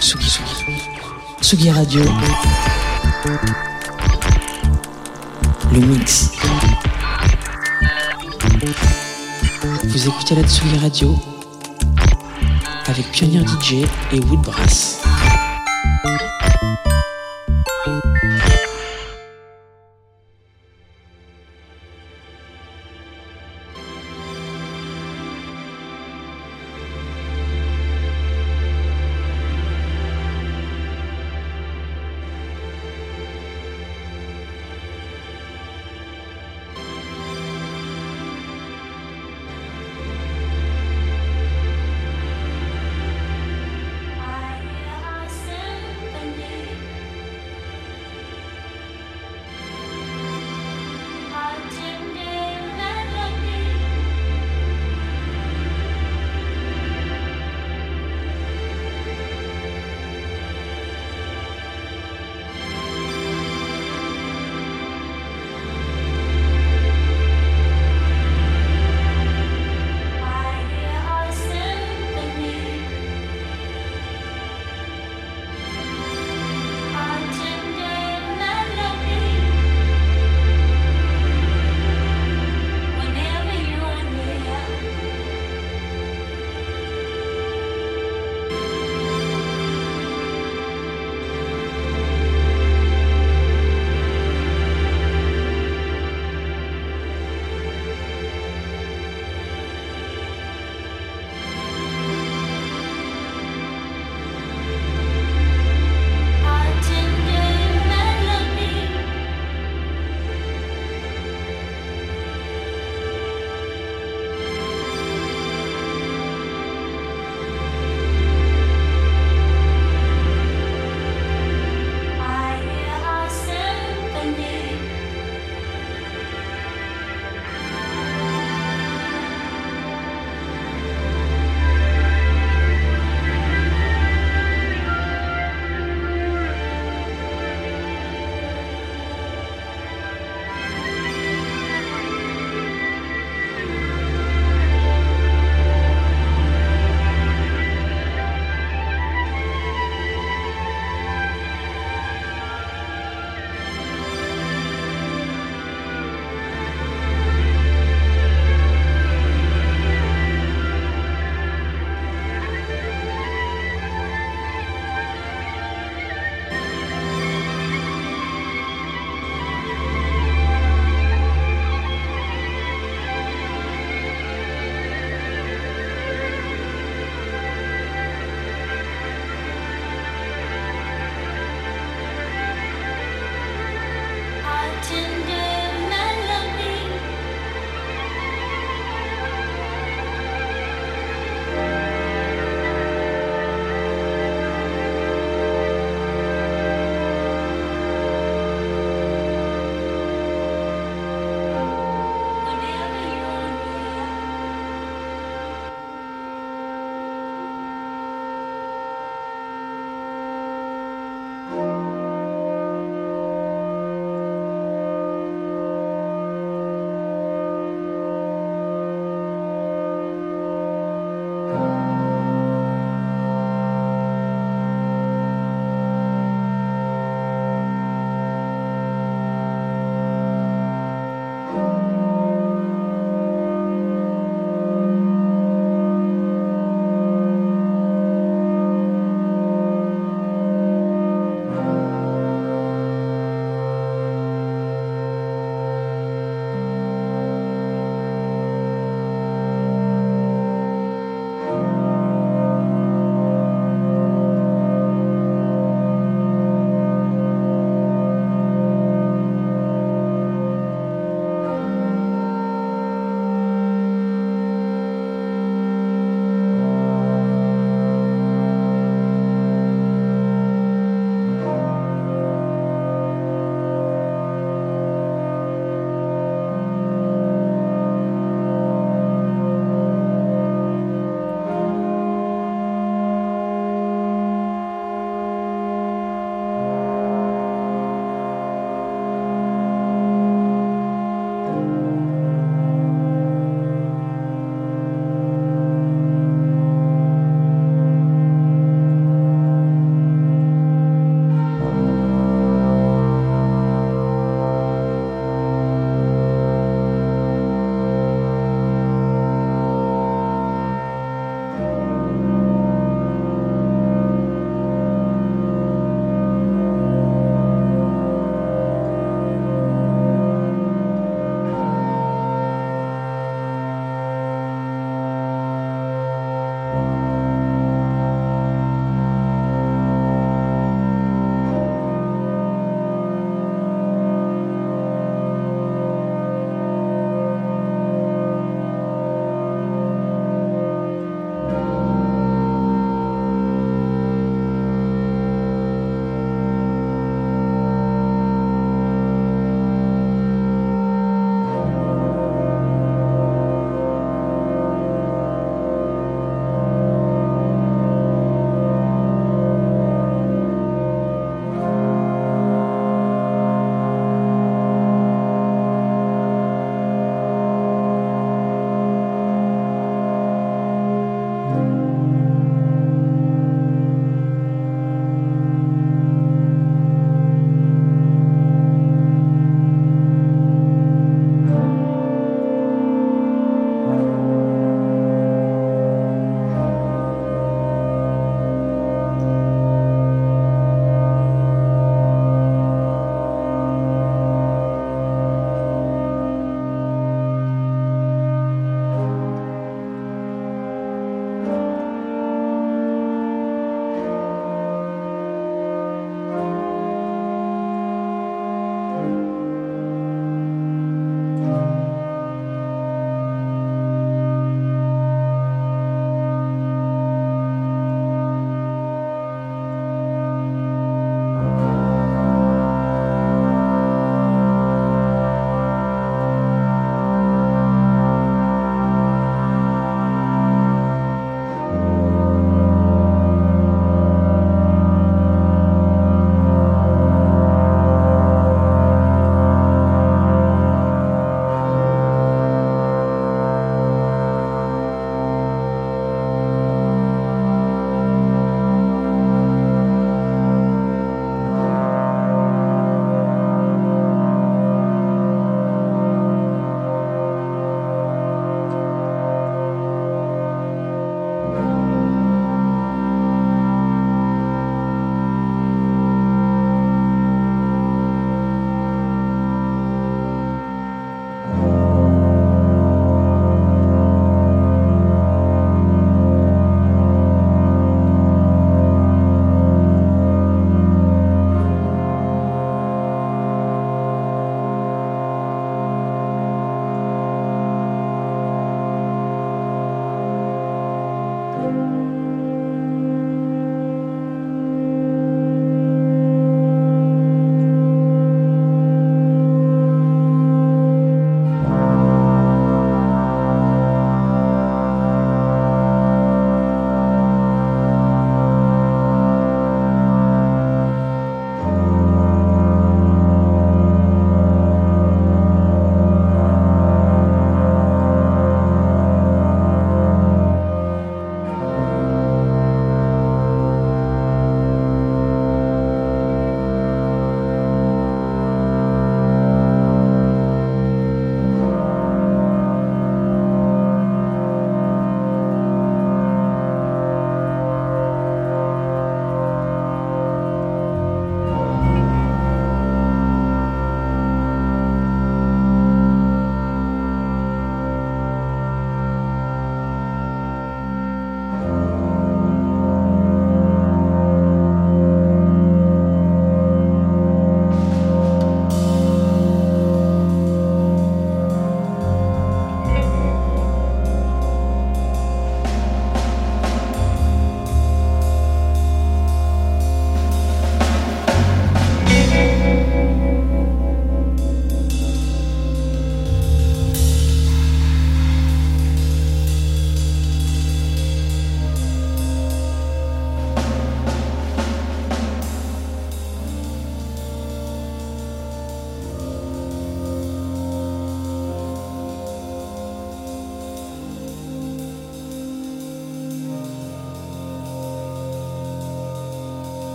Tsugi, Tsugi. Tsugi Radio. Le mix. Vous écoutez la Tsugi Radio avec Pionnier DJ et Woodbrass.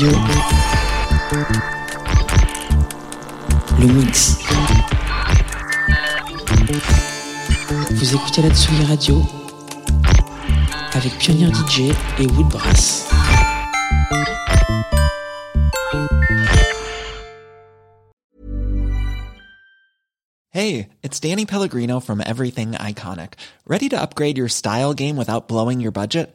Radio. Le mix. Vous écoutez la Tsugi Radio avec Pioneer DJ et Woodbrass. Hey, it's Danny Pellegrino from Everything Iconic. Ready to upgrade your style game without blowing your budget?